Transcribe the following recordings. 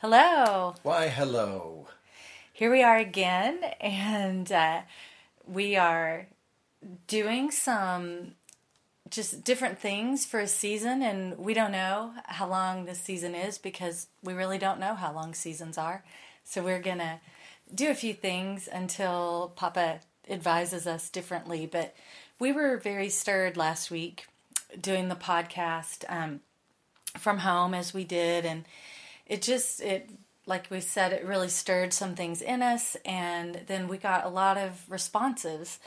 Hello. Why, hello. Here we are again, and uh, we are doing some just different things for a season, and we don't know how long this season is because we really don't know how long seasons are. So we're gonna do a few things until Papa advises us differently. But we were very stirred last week doing the podcast um, from home as we did, and it just it like we said it really stirred some things in us and then we got a lot of responses.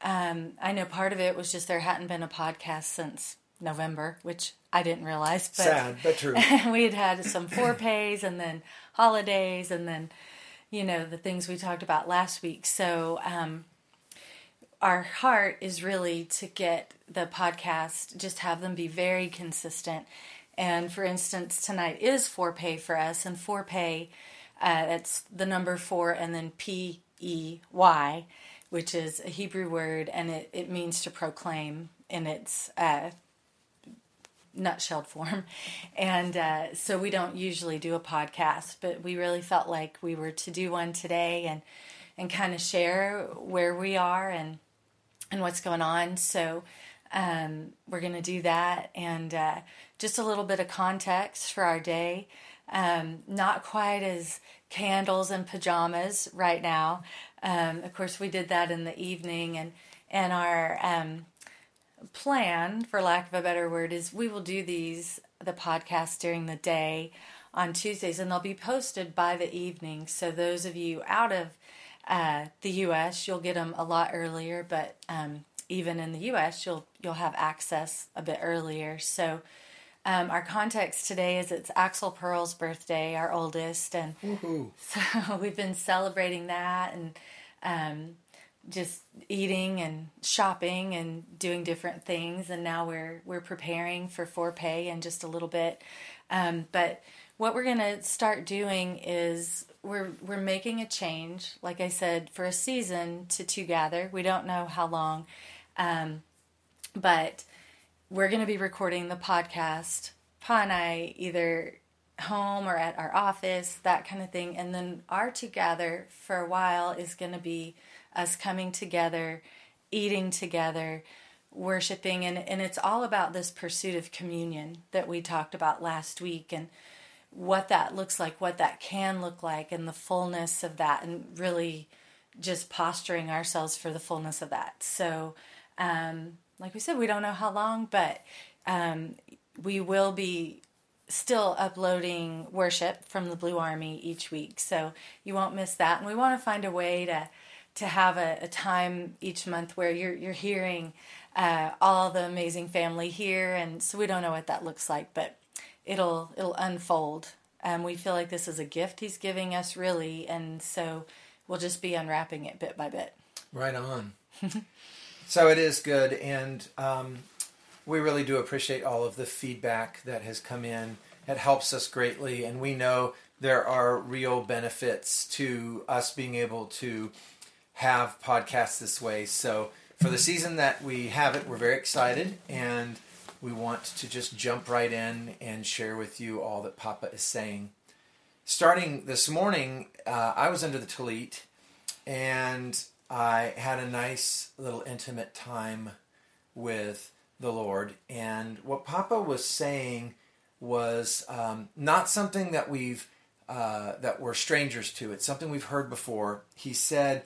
Um, i know part of it was just there hadn't been a podcast since november which i didn't realize but sad but true. we had had some forepays and then holidays and then you know the things we talked about last week. So um, our heart is really to get the podcast just have them be very consistent and for instance, tonight is for pay for us, and Forepay, uh, that's the number four and then P E Y, which is a Hebrew word, and it, it means to proclaim in its uh, nutshelled form. And uh, so we don't usually do a podcast, but we really felt like we were to do one today and and kind of share where we are and and what's going on. So um, we're going to do that and uh, just a little bit of context for our day. Um, not quite as candles and pajamas right now. Um, of course, we did that in the evening, and and our um, plan, for lack of a better word, is we will do these the podcast during the day on Tuesdays, and they'll be posted by the evening. So those of you out of uh, the U.S., you'll get them a lot earlier, but um, even in the U.S., you'll you'll have access a bit earlier. So. Um, our context today is it's Axel Pearl's birthday, our oldest, and Woo-hoo. so we've been celebrating that and um, just eating and shopping and doing different things. And now we're we're preparing for forepay in just a little bit. Um, but what we're going to start doing is we're we're making a change. Like I said, for a season to together. We don't know how long, um, but we're going to be recording the podcast, Pa and I, either home or at our office, that kind of thing. And then our together for a while is going to be us coming together, eating together, worshiping. And, and it's all about this pursuit of communion that we talked about last week and what that looks like, what that can look like, and the fullness of that, and really just posturing ourselves for the fullness of that. So, um, like we said, we don't know how long, but um, we will be still uploading worship from the Blue Army each week, so you won't miss that. And we want to find a way to to have a, a time each month where you're you're hearing uh, all the amazing family here, and so we don't know what that looks like, but it'll it'll unfold. Um, we feel like this is a gift He's giving us, really, and so we'll just be unwrapping it bit by bit. Right on. So it is good, and um, we really do appreciate all of the feedback that has come in. It helps us greatly, and we know there are real benefits to us being able to have podcasts this way. So for the season that we have it, we're very excited, and we want to just jump right in and share with you all that Papa is saying. Starting this morning, uh, I was under the Talit, and I had a nice little intimate time with the Lord. And what Papa was saying was um, not something that we've uh, that we're strangers to. It's something we've heard before. He said,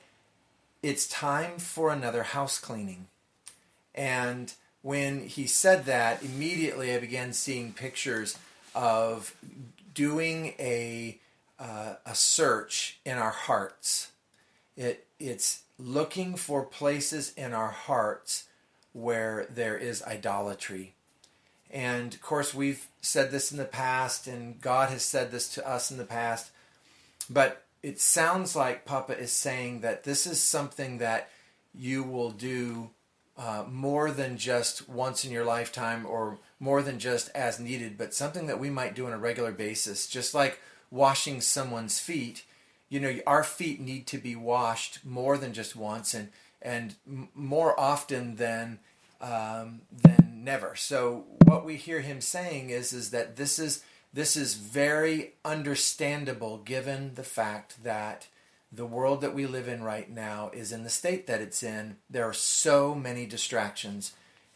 "It's time for another house cleaning," and when he said that, immediately I began seeing pictures of doing a uh, a search in our hearts. It it's looking for places in our hearts where there is idolatry. And of course, we've said this in the past, and God has said this to us in the past, but it sounds like Papa is saying that this is something that you will do uh, more than just once in your lifetime or more than just as needed, but something that we might do on a regular basis, just like washing someone's feet you know our feet need to be washed more than just once and and more often than um, than never so what we hear him saying is is that this is this is very understandable given the fact that the world that we live in right now is in the state that it's in. There are so many distractions.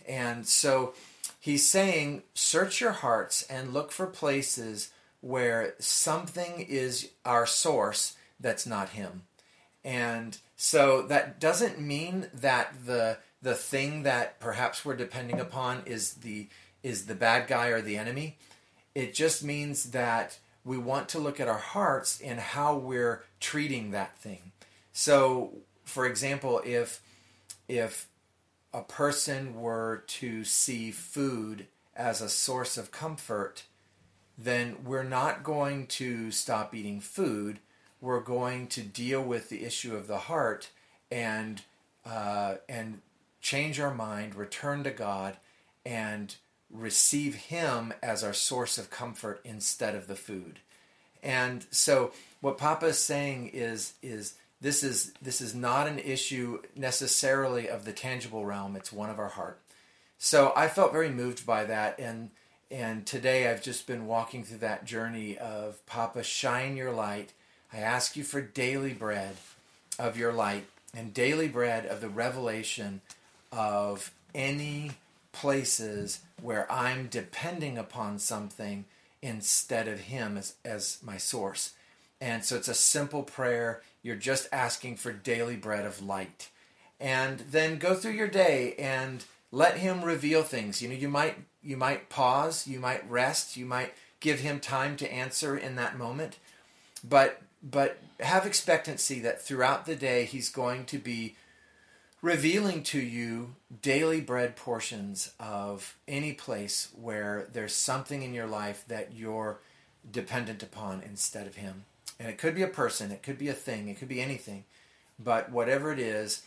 And so he's saying, search your hearts and look for places where something is our source that's not him. And so that doesn't mean that the the thing that perhaps we're depending upon is the is the bad guy or the enemy. It just means that we want to look at our hearts and how we're treating that thing. So, for example, if if a person were to see food as a source of comfort, then we're not going to stop eating food. We're going to deal with the issue of the heart and uh, and change our mind, return to God, and receive Him as our source of comfort instead of the food. And so, what Papa is saying is is this is this is not an issue necessarily of the tangible realm. It's one of our heart. So I felt very moved by that, and and today I've just been walking through that journey of Papa, shine your light. I ask you for daily bread of your light and daily bread of the revelation of any places where I'm depending upon something instead of Him as, as my source. And so it's a simple prayer. You're just asking for daily bread of light. And then go through your day and let him reveal things. You know, you might you might pause, you might rest, you might give him time to answer in that moment. But but have expectancy that throughout the day he's going to be revealing to you daily bread portions of any place where there's something in your life that you're dependent upon instead of Him. And it could be a person, it could be a thing, it could be anything. But whatever it is,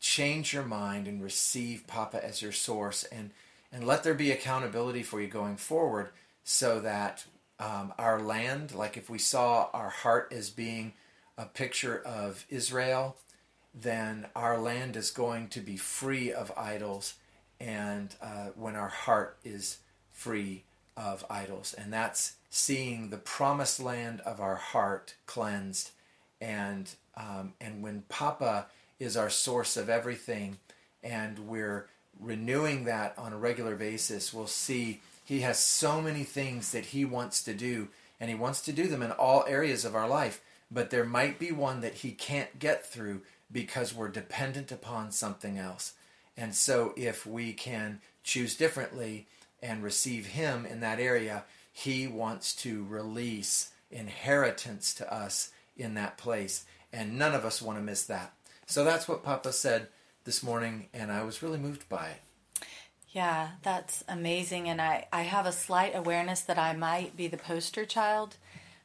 change your mind and receive Papa as your source and, and let there be accountability for you going forward so that um, our land, like if we saw our heart as being a picture of Israel then our land is going to be free of idols, and uh, when our heart is free of idols. And that's seeing the promised land of our heart cleansed. And, um, and when Papa is our source of everything, and we're renewing that on a regular basis, we'll see he has so many things that he wants to do, and he wants to do them in all areas of our life. But there might be one that he can't get through because we're dependent upon something else. And so, if we can choose differently and receive Him in that area, He wants to release inheritance to us in that place. And none of us want to miss that. So, that's what Papa said this morning, and I was really moved by it. Yeah, that's amazing. And I, I have a slight awareness that I might be the poster child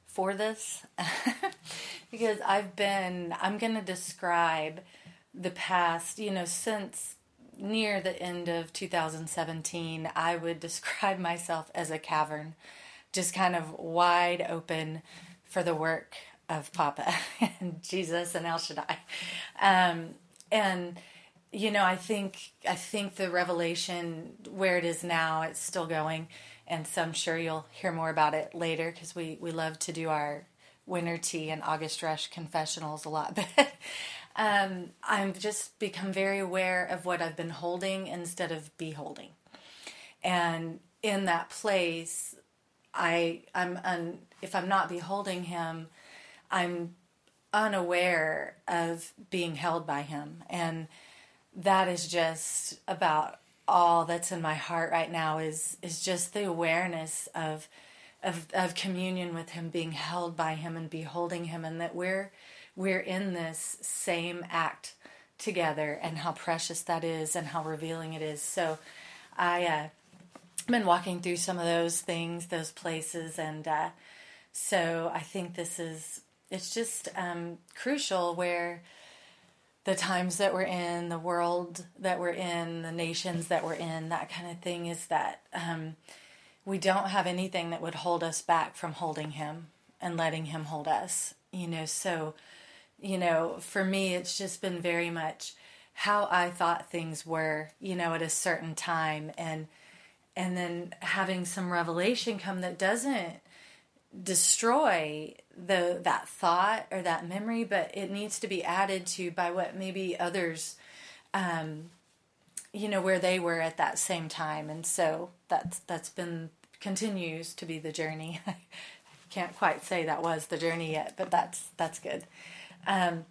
for this because I've been, I'm going to describe the past, you know, since near the end of 2017, I would describe myself as a cavern, just kind of wide open for the work of Papa and Jesus and El Shaddai. Um, and you know, I think I think the revelation where it is now, it's still going. And so I'm sure you'll hear more about it later because we, we love to do our winter tea and August rush confessionals a lot. But um, I've just become very aware of what I've been holding instead of beholding, and in that place, I I'm un, if I'm not beholding Him, I'm unaware of being held by Him, and that is just about all that's in my heart right now is is just the awareness of of of communion with him being held by him and beholding him and that we're we're in this same act together and how precious that is and how revealing it is. So i uh I've been walking through some of those things those places and uh so i think this is it's just um crucial where the times that we're in, the world that we're in, the nations that we're in, that kind of thing, is that um, we don't have anything that would hold us back from holding Him and letting Him hold us. You know, so, you know, for me, it's just been very much how I thought things were, you know, at a certain time and and then having some revelation come that doesn't destroy the that thought or that memory, but it needs to be added to by what maybe others, um, you know, where they were at that same time, and so that's that's been continues to be the journey. I can't quite say that was the journey yet, but that's that's good. Um,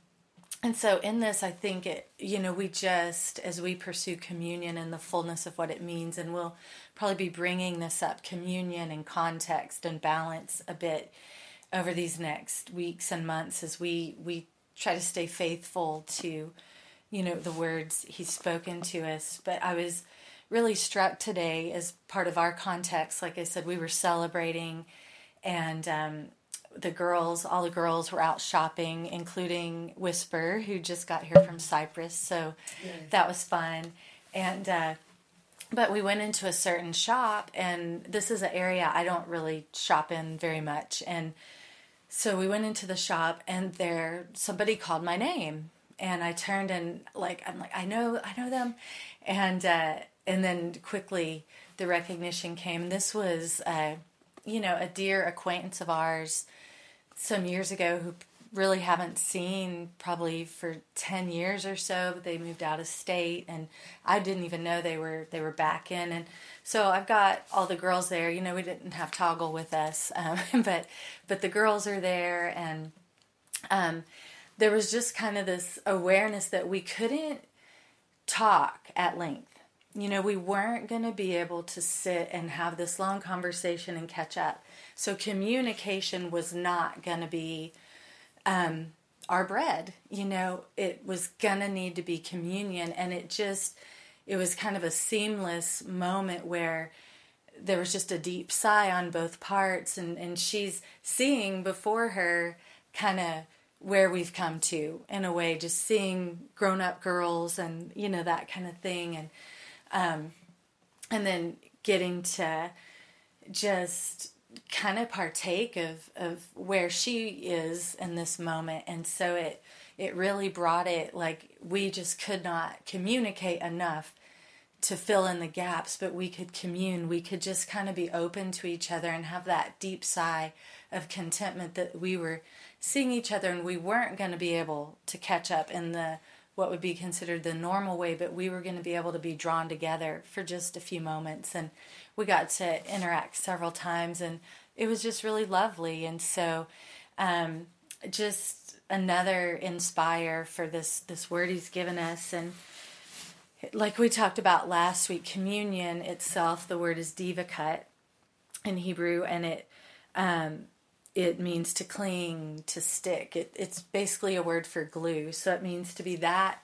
and so in this, I think it, you know, we just as we pursue communion and the fullness of what it means, and we'll probably be bringing this up communion and context and balance a bit over these next weeks and months as we we try to stay faithful to, you know, the words He's spoken to us. But I was really struck today as part of our context. Like I said, we were celebrating, and um, the girls, all the girls were out shopping, including Whisper, who just got here from Cyprus. So that was fun. And, uh, but we went into a certain shop, and this is an area I don't really shop in very much. And so we went into the shop, and there somebody called my name, and I turned and like I'm like I know I know them, and uh, and then quickly the recognition came. This was, uh, you know, a dear acquaintance of ours some years ago who really haven't seen probably for 10 years or so but they moved out of state and i didn't even know they were they were back in. And so i've got all the girls there. You know we didn't have toggle with us um, but but the girls are there and um, there was just kind of this awareness that we couldn't talk at length. You know, we weren't going to be able to sit and have this long conversation and catch up. So communication was not going to be um, our bread. You know, it was to need to be communion. And it just, it was kind of a seamless moment where there was just a deep sigh on both parts. And, and she's seeing before her kind of where we've come to in a way, just seeing grown up girls and, you know, that kind of thing. And, um, and then getting to just kind of partake of, of where she is in this moment. And so it, it really brought it like we just could not communicate enough to fill in the gaps, but we could commune. We could just kind of be open to each other and have that deep sigh of contentment that we were seeing each other and we weren't going to be able to catch up in the what would be considered the normal way, but we were going to be able to be drawn together for just a few moments. And we got to interact several times, and it was just really lovely. And so, um, just another inspire for this this word he's given us and like we talked about last week communion itself the word is devekut in hebrew and it um, it means to cling, to stick. It, it's basically a word for glue. So it means to be that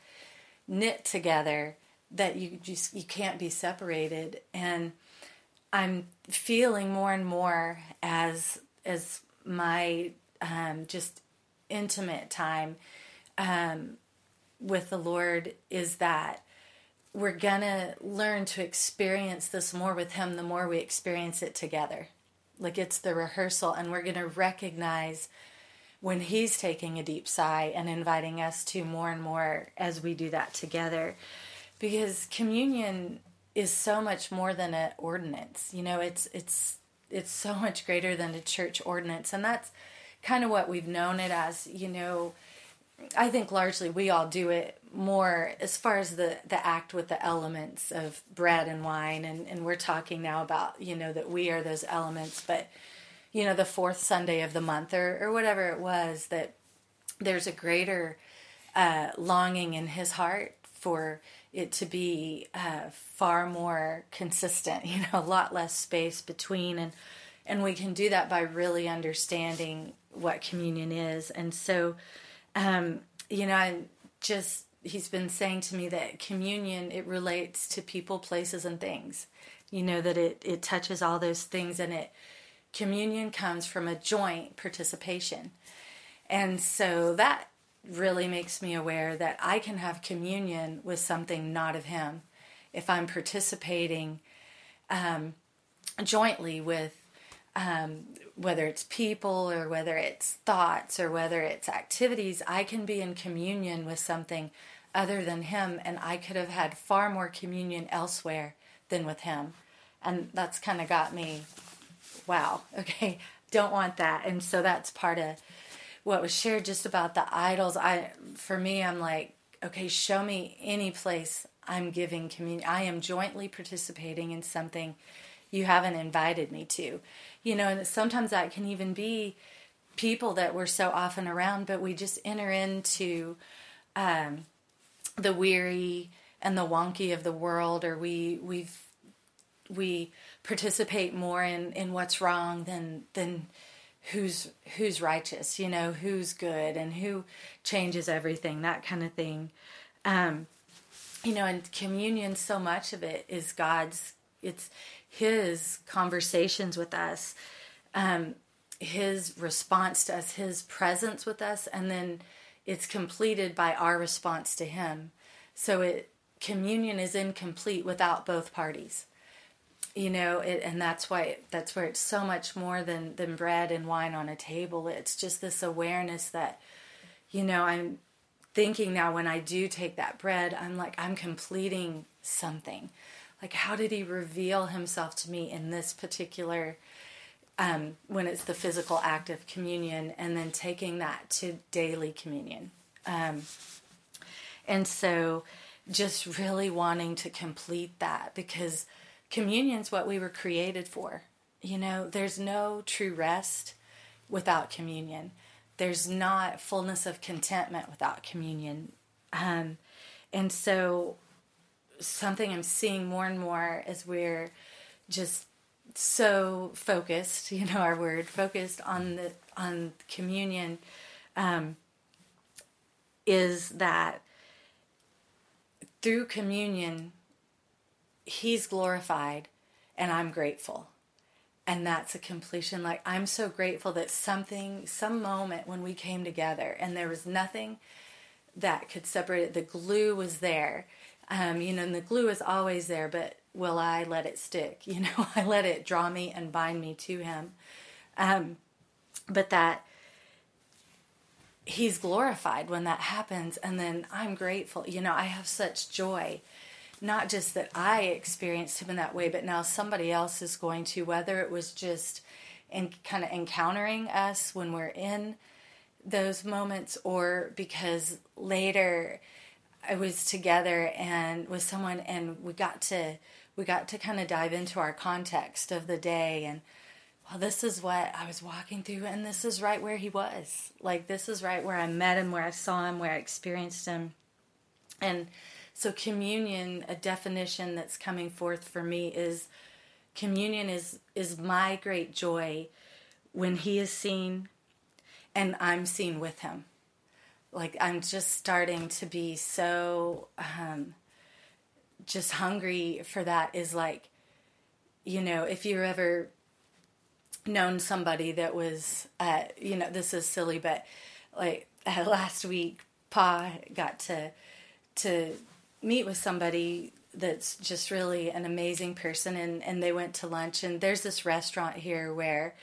knit together that you just you can't be separated. And I'm feeling more and more as as my um, just intimate time um, with the Lord is that we're gonna learn to experience this more with Him the more we experience it together like it's the rehearsal, and we're to recognize when he's taking a deep sigh and inviting us to more and more as we do that together. Because communion is so much more than an ordinance. You know, it's it's it's so much greater than a church ordinance, and that's kind of what we've known it as. You know, I think largely we all do it more as far as the, the act with the elements of bread and wine and, and we're talking now about you know that we are those elements but you know the fourth sunday of the month or, or whatever it was that there's a greater uh, longing in his heart for it to be uh, far more consistent you know a lot less space between and and we can do that by really understanding what communion is. And so um, you know i just he's been saying to me that communion it relates to people places and things. You know that it it touches all those things and it communion comes from a joint participation. And so that really makes me aware that i can have communion with something not of him if i'm participating um, jointly with um, whether it's people or whether it's thoughts or whether it's activities, I can be in communion with something other than Him, and I could have had far more communion elsewhere than with Him. And that's kind of got me, wow, okay, don't want that. And so that's part of what was shared just about the idols. I, for me, I'm like, okay, show me any place I'm giving communion. I am jointly participating in something you haven't invited me to. You know, and sometimes that can even be people that we're so often around, but we just enter into um, the weary and the wonky of the world, or we we've we participate more in, in what's wrong than than who's who's righteous, you know, who's good and who changes everything, that kind of thing. Um, you know, and communion, so much of it is God's. It's His conversations with us, um, His response to us, His presence with us, and then it's completed by our response to Him. So it communion is incomplete without both parties you know it, and that's why that's where it's so much more than than bread and wine on a table. It's just this awareness that you know i'm thinking now when i do take that bread i'm like i'm completing something. Like how did he reveal himself to me in this particular um, when it's the physical act of communion and then taking that to daily communion? Um, and so just really wanting to complete that because communion's what we were created for. You know, there's no true rest without communion. There's not fullness of contentment without communion. Um, and so, something I'm seeing more and more as we're just so focused, you know, our word focused on the on communion, um, is that through communion he's glorified and I'm grateful. And that's a completion. Like, I'm so grateful that something, some moment when we came together and there was nothing that could separate it, the glue was there. Um, you know, and the glue is always there, but will I let it stick? You know, I let it draw me and bind me to him. Um, but that he's glorified when that happens, and then I'm grateful. You know, I have such joy not just that I experienced him in that way, but now somebody else is going to, whether it was just in kind of encountering us when we're in those moments or because later I was together and with someone and we got to we got to kind of dive into our context of the day and well this is what I was walking through and this is right where he was. Like this is right where I met him, where I saw him, where I experienced him. And so, communion, a definition that's coming forth for me is communion is, is my great joy when He is seen and I'm seen with Him. Like, I'm just starting to be so um, just hungry for that. Is like, you know, if you're ever known somebody that was, uh, you know, this is silly, but like uh, last week, Pa got to to meet with somebody that's just really an amazing person and, and they went to lunch and there's this restaurant here where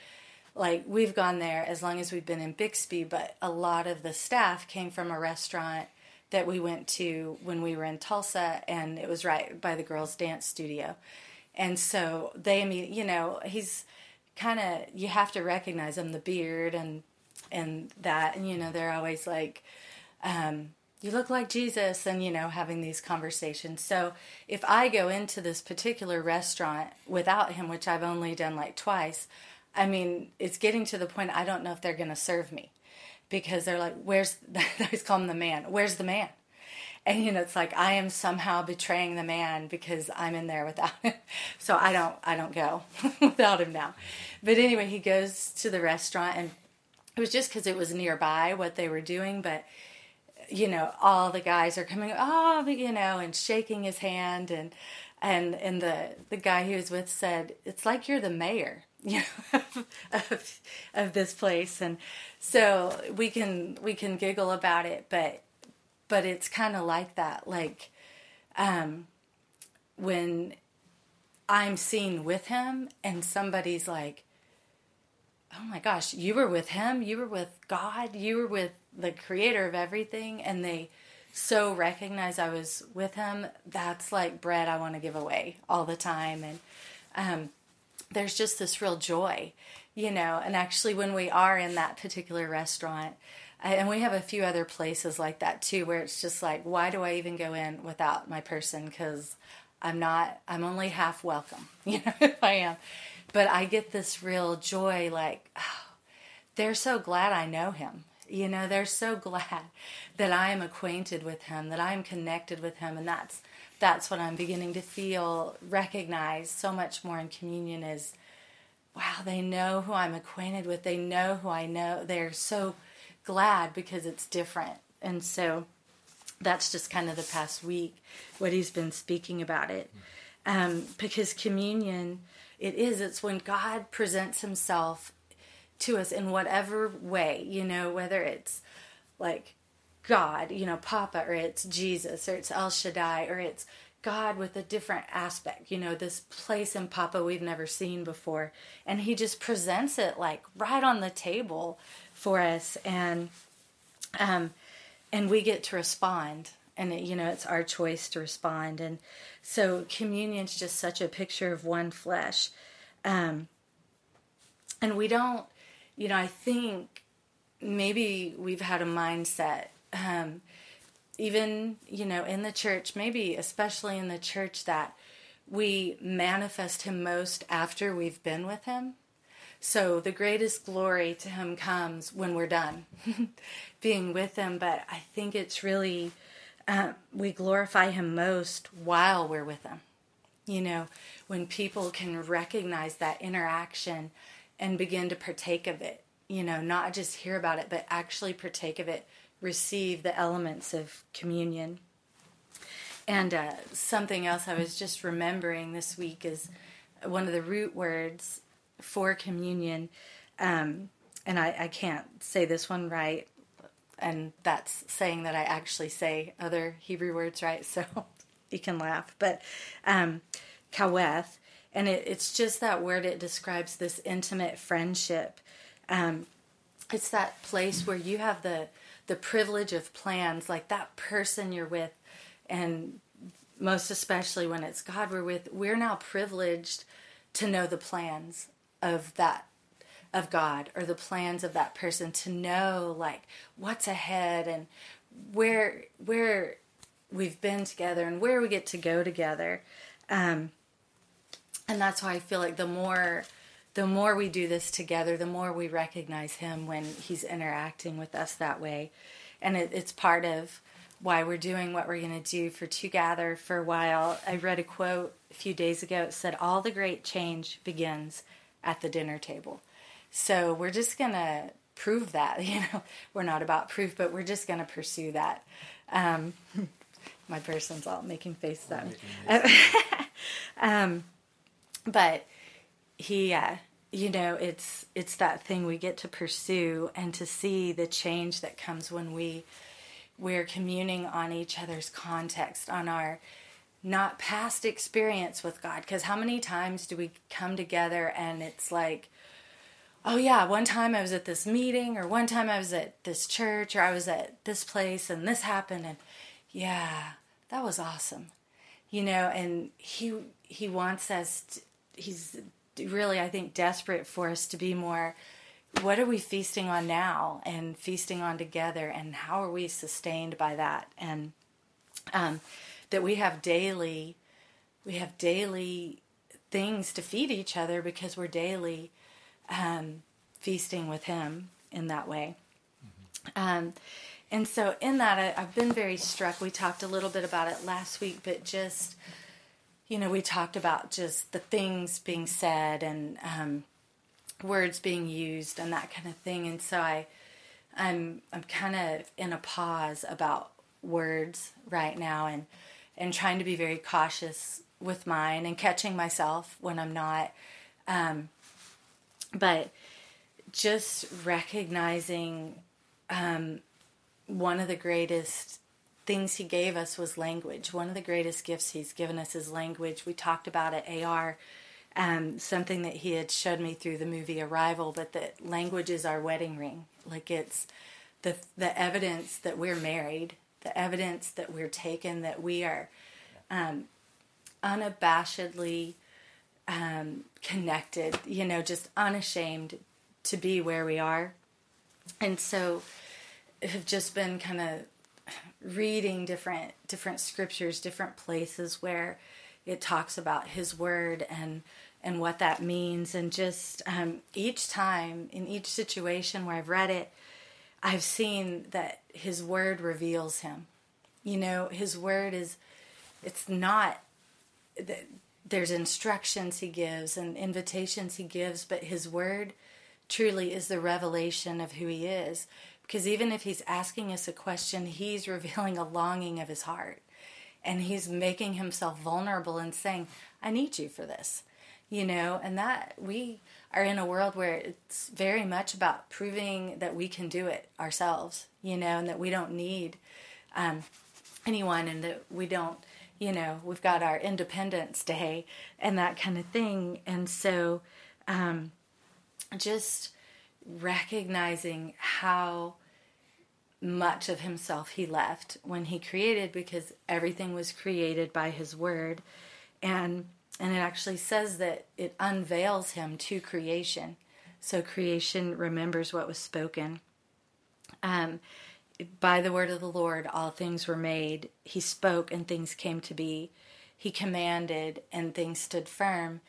like we've gone there as long as we've been in Bixby, but a lot of the staff came from a restaurant that we went to when we were in Tulsa and it was right by the girls dance studio. And so they mean, you know, he's kind of you have to recognize him the beard and and that and you know they're always like um you look like Jesus, and you know, having these conversations. So if I go into this particular restaurant without him, which I've only done like twice, I mean, it's getting to the point I don't know if they're going to serve me because they're like, "Where's?" They always call him the man. Where's the man? And you know, it's like I am somehow betraying the man because I'm in there without him. So I don't, I don't go without him now. But anyway, he goes to the restaurant, and it was just because it was nearby what they were doing, but you know, all the guys are coming, oh, you know, and shaking his hand, and and and the the guy he was with said, "It's like you're the mayor." You know, of, of this place, and so we can we can giggle about it, but but it's kind of like that, like um, when I'm seen with him, and somebody's like, "Oh my gosh, you were with him, you were with God, you were with the creator of everything and they so recognize I was with him, that's like bread I want to give away all the time. And um, there's just this real joy you know, and actually, when we are in that particular restaurant, and we have a few other places like that too, where it's just like, why do I even go in without my person? Because I'm not, I'm only half welcome, you know, if I am. But I get this real joy, like, oh, they're so glad I know him. You know, they're so glad that I am acquainted with him, that I am connected with him, and that's that's what I'm beginning to feel, recognize so much more in communion is wow, they know who I'm acquainted with. They know who I know. They're so glad because it's different. And so that's just kind of the past week what he's been speaking about it. Um, because communion, it is, it's when God presents himself to us in whatever way, you know, whether it's like God, you know, Papa, or it's Jesus, or it's El Shaddai, or it's God with a different aspect, you know, this place in Papa we've never seen before. And he just presents it like right on the table for us. And um and we get to respond. And it, you know it's our choice to respond. And so communion's just such a picture of one flesh. Um and we don't you know i think maybe we've had a mindset um even you know in the church maybe especially in the church that we manifest him most after we've been with him so the greatest glory to him comes when we're done being with him. But I think it's really, uh, we glorify him most while we're with him. You know, when people can recognize that interaction and begin to partake of it, you know, not just hear about it, but actually partake of it, receive the elements of communion. And uh, something else I was just remembering this week is one of the root words for communion, um, and I, I can't say this one right, and that's saying that I actually say other Hebrew words right, so you can laugh. But um, kaweth, and it, it's just that word. It describes this intimate friendship. Um, it's that place where you have the the privilege of plans, like that person you're with, and most especially when it's God we're with. We're now privileged to know the plans of that of God or the plans of that person to know like what's ahead and where where we've been together and where we get to go together. Um, and that's why I feel like the more the more we do this together, the more we recognize him when he's interacting with us that way. And it, it's part of why we're doing what we're going to do for To Gather for a while. I read a quote a few days ago. It said, All the great change begins at the dinner table. So we're just going to prove that. You know, we're not about proof, but we're just going to pursue that. Um, my person's all making me. um, but he, uh, you know, it's it's that thing we get to pursue and to see the change that comes when we we're communing on each other's context, on our not past experience with God. Because how many times do we come together and it's like, oh yeah, one time I was at this meeting, or one time I was at this church, or I was at this place, and this happened, and yeah, that was awesome, you know. And he he wants us. To, he's really, I think, desperate for us to be more. What are we feasting on now, and feasting on together, and how are we sustained by that? And um, that we have daily we have daily things to feed each other because we're daily um, feasting with him in that way mm-hmm. um, and so in that I, i've been very struck we talked a little bit about it last week but just you know we talked about just the things being said and um, words being used and that kind of thing and so i i'm i'm kind of in a pause about words right now and and trying to be very cautious with mine and catching myself when I'm not. Um, but just recognizing um, one of the greatest things he gave us was language. One of the greatest gifts he's given us is language. We talked about at AR, um, something that he had showed me through the movie Arrival, but that language is our wedding ring. Like it's the the evidence that we're married the evidence that we're taken, that we are um, unabashedly um, connected, you know, just unashamed to be where we are. And so have just been kind of reading different different scriptures, different places where it talks about his word and and what that means and just um, each time in each situation where I've read it, I've seen that his word reveals him. You know, his word is it's not that there's instructions he gives and invitations he gives, but his word truly is the revelation of who he is. Because even if he's asking us a question, he's revealing a longing of his heart. And he's making himself vulnerable and saying, I need you for this. You know, and that we are in a world where it's very much about proving that we can do it ourselves, you know, and that we don't need um, anyone and that we don't you know, we've got our Independence Day and that kind of thing. And so um, just recognizing how much of himself he left when he created because everything was created by his word and and it actually says that it unveils him to creation so creation remembers what was spoken um, by the word of the Lord all things were made. He spoke and things came to be. He commanded and things stood firm.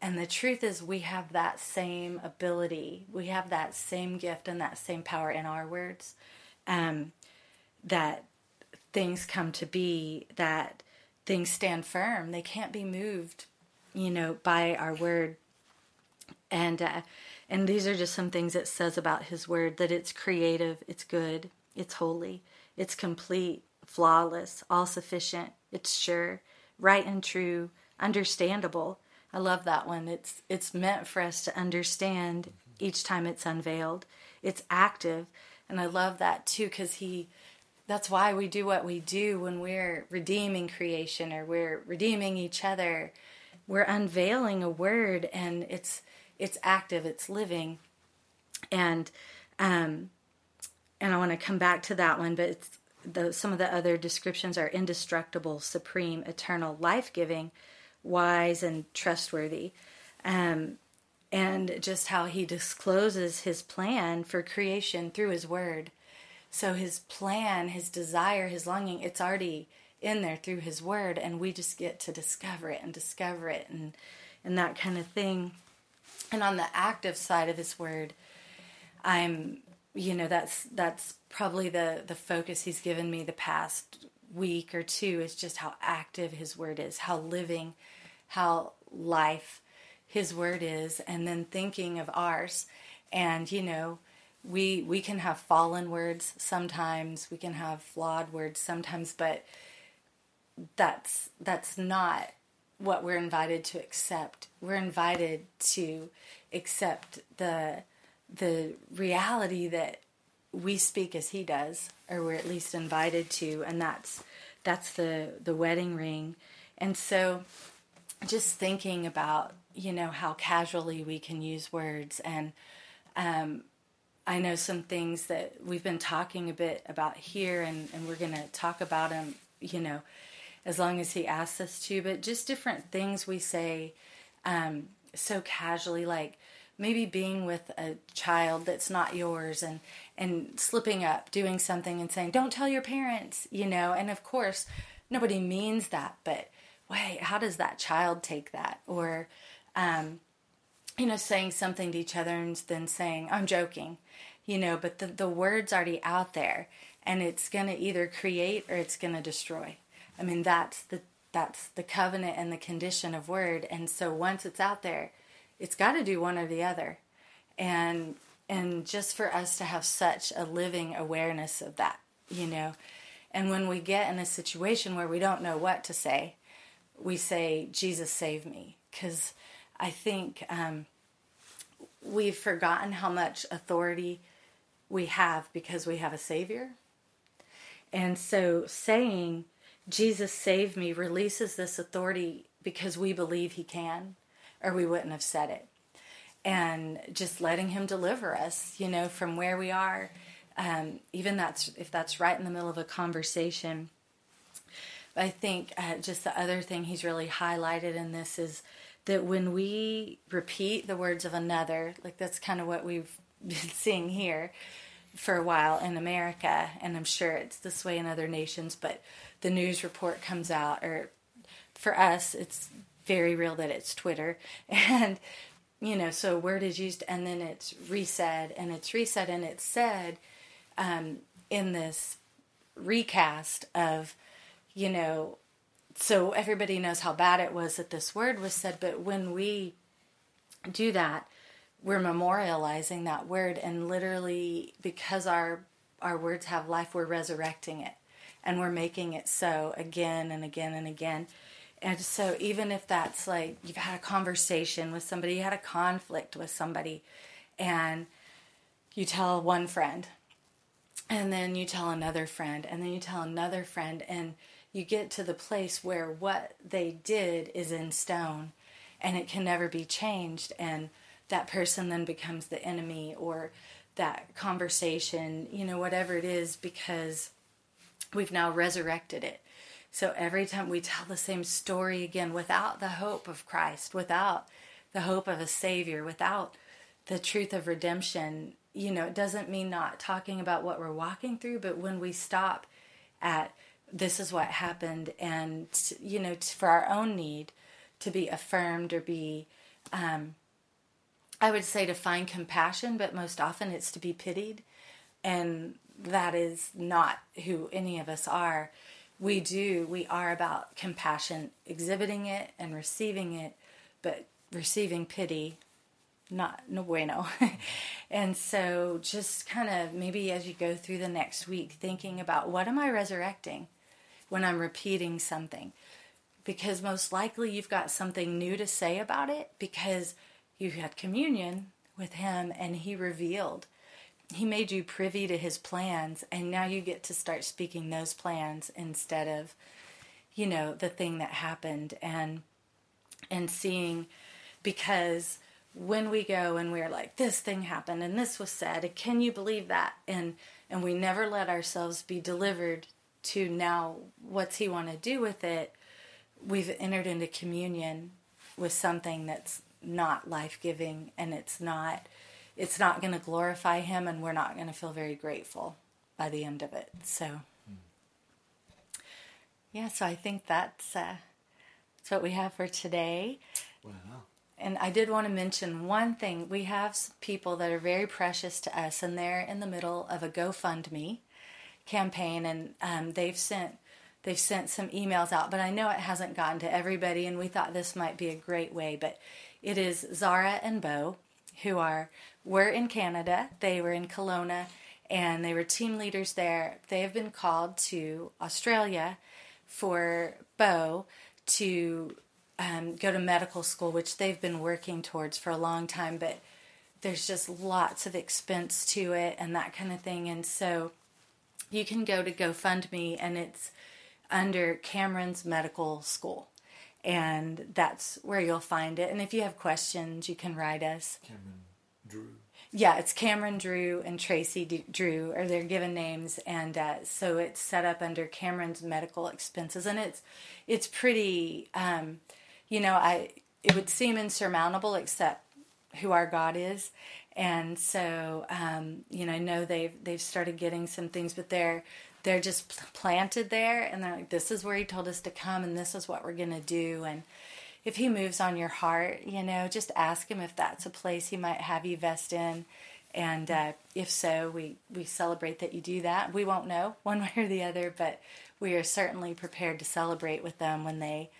And the truth is, we have that same ability. We have that same gift and that same power in our words. Um, that things come to be, that things stand firm. They can't be moved, you know, by our word. And uh, and these are just some things it says about His word that it's creative, it's good, it's holy, it's complete, flawless, all sufficient, it's sure, right and true, understandable. I love that one. It's it's meant for us to understand each time it's unveiled. It's active, and I love that too cuz he that's why we do what we do when we're redeeming creation or we're redeeming each other. We're unveiling a word and it's it's active, it's living. And um and I want to come back to that one, but it's the, some of the other descriptions are indestructible, supreme, eternal, life giving, wise, and trustworthy. Um, and just how he discloses his plan for creation through his word. So his plan, his desire, his longing, it's already in there through his word, and we just get to discover it and discover it and and that kind of thing. And on the active side of his word, I'm you know that's that's probably the the focus he's given me the past week or two is just how active his word is how living how life his word is and then thinking of ours and you know we we can have fallen words sometimes we can have flawed words sometimes but that's that's not what we're invited to accept we're invited to accept the the reality that we speak as he does, or we're at least invited to, and that's that's the the wedding ring. And so, just thinking about you know how casually we can use words, and um, I know some things that we've been talking a bit about here, and, and we're going to talk about them, you know, as long as he asks us to. But just different things we say um, so casually, like maybe being with a child that's not yours and and slipping up doing something and saying don't tell your parents you know and of course nobody means that but wait how does that child take that? Or um, you know saying something to each other and then saying i'm joking you know but the, the word's already out there and it's going to either create or it's going to destroy. I mean that's the that's the covenant and the condition of word and so once it's out there it's got to do one or the other. And and just for us to have such a living awareness of that you know? And when we get in a situation where we don't know what to say we say jesus save me because i think um, we've forgotten how much authority we have because we have a savior and so saying jesus save me releases this authority because we believe he can or we wouldn't have said it. And just letting Him deliver us, you know, from where we are, um, even that's if that's right in the middle of a conversation. I think uh, just the other thing He's really highlighted in this is that when we repeat the words of another, like that's kind of what we've been seeing here for a while in America, and I'm sure it's this way in other nations, but the news report comes out, or for us, it's very real that it's Twitter. And, you know, so word is used and then it's reset, and it's reset, and it's said um, in this recast of, you know, so everybody knows how bad it was that this word was said, but when we do that, we're memorializing that word and literally because our our words have life, we're resurrecting it and we're making it so again and again and again. And so even if that's like you've had a conversation with somebody, you had a conflict with somebody and you tell one friend and then you tell another friend and then you tell another friend and you get to the place where what they did is in stone and it can never be changed and that person then becomes the enemy or that conversation you know whatever it is because we've now resurrected it. So every time we tell the same story again without the hope of Christ without the hope of a savior without the truth of redemption you know it doesn't mean not talking about what we're walking through but when we stop at this is what happened and you know for our own need to be affirmed or be um, i would say to find compassion but most often it's to be pitied and that is not who any of us are. We do we are about compassion exhibiting it and receiving it but receiving pity not no bueno. And so just kind of maybe as you go through the next week thinking about what am i resurrecting when I'm repeating something. Because most likely you've got something new to say about it because you had communion with Him and He revealed. He made you privy to His plans, and now you get to start speaking those plans instead of, you know, the thing that happened and and seeing because when we go and we're like this thing happened and this was said can you believe that and and we never let ourselves be delivered to now what's he want to do with it we've entered into communion with something that's not life-giving and it's not it's not going to glorify him and we're not going to feel very grateful by the end of it so. Yeah so i think that's uh, that's what we have for today. Wow. And I did want to mention one thing. We have people that are very precious to us, and they're in the middle of a GoFundMe campaign, and um, they've sent they've sent some emails out, but I know it hasn't gotten to everybody, and we thought this might be a great way. But it is Zara and Bo, who are were in Canada. They were in Kelowna, and they were team leaders there. They have been called to Australia for Bo to um, go to medical school, which they've been working towards for a long time, but there's just lots of expense to it and that kind of thing. And so you can go to GoFundMe and it's under Cameron's Medical School. And that's where you'll find it. And if you have questions, you can write us. Cameron Drew. Yeah, it's Cameron Drew and Tracy D- Drew are their given names, and uh, so it's set up under Cameron's medical expenses, and it's it's pretty, um, you know, I it would seem insurmountable except who our God is, and so um, you know I know they've they've started getting some things, but they're they're just planted there, and they're like, this is where He told us to come, and this is what we're gonna do, and if He moves on your heart, you know, just ask Him if that's a place He might have you vest in. And uh, if so, we, we celebrate that you do that. We won't know one way or the other, but we are certainly prepared to celebrate with them when they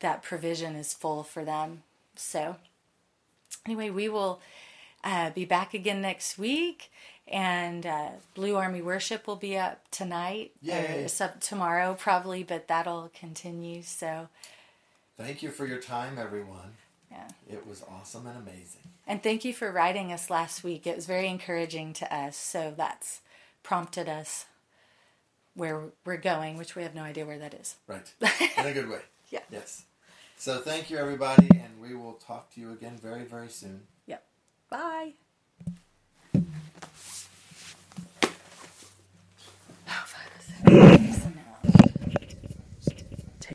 that provision is full for them. So, anyway, we will uh, be back again next week. And uh, Blue Army Worship will be up tonight. Yay. Or up tomorrow, probably, but that'll continue. So, Thank you for your time, everyone. yeah. It was awesome and amazing. And thank you for writing us last week. It was very encouraging to us. So, that's prompted us where we're going, which we have no idea where that is. Right. In a good way. Yeah. Yes. So thank you, everybody, and we will talk to you again very, very soon. Bye.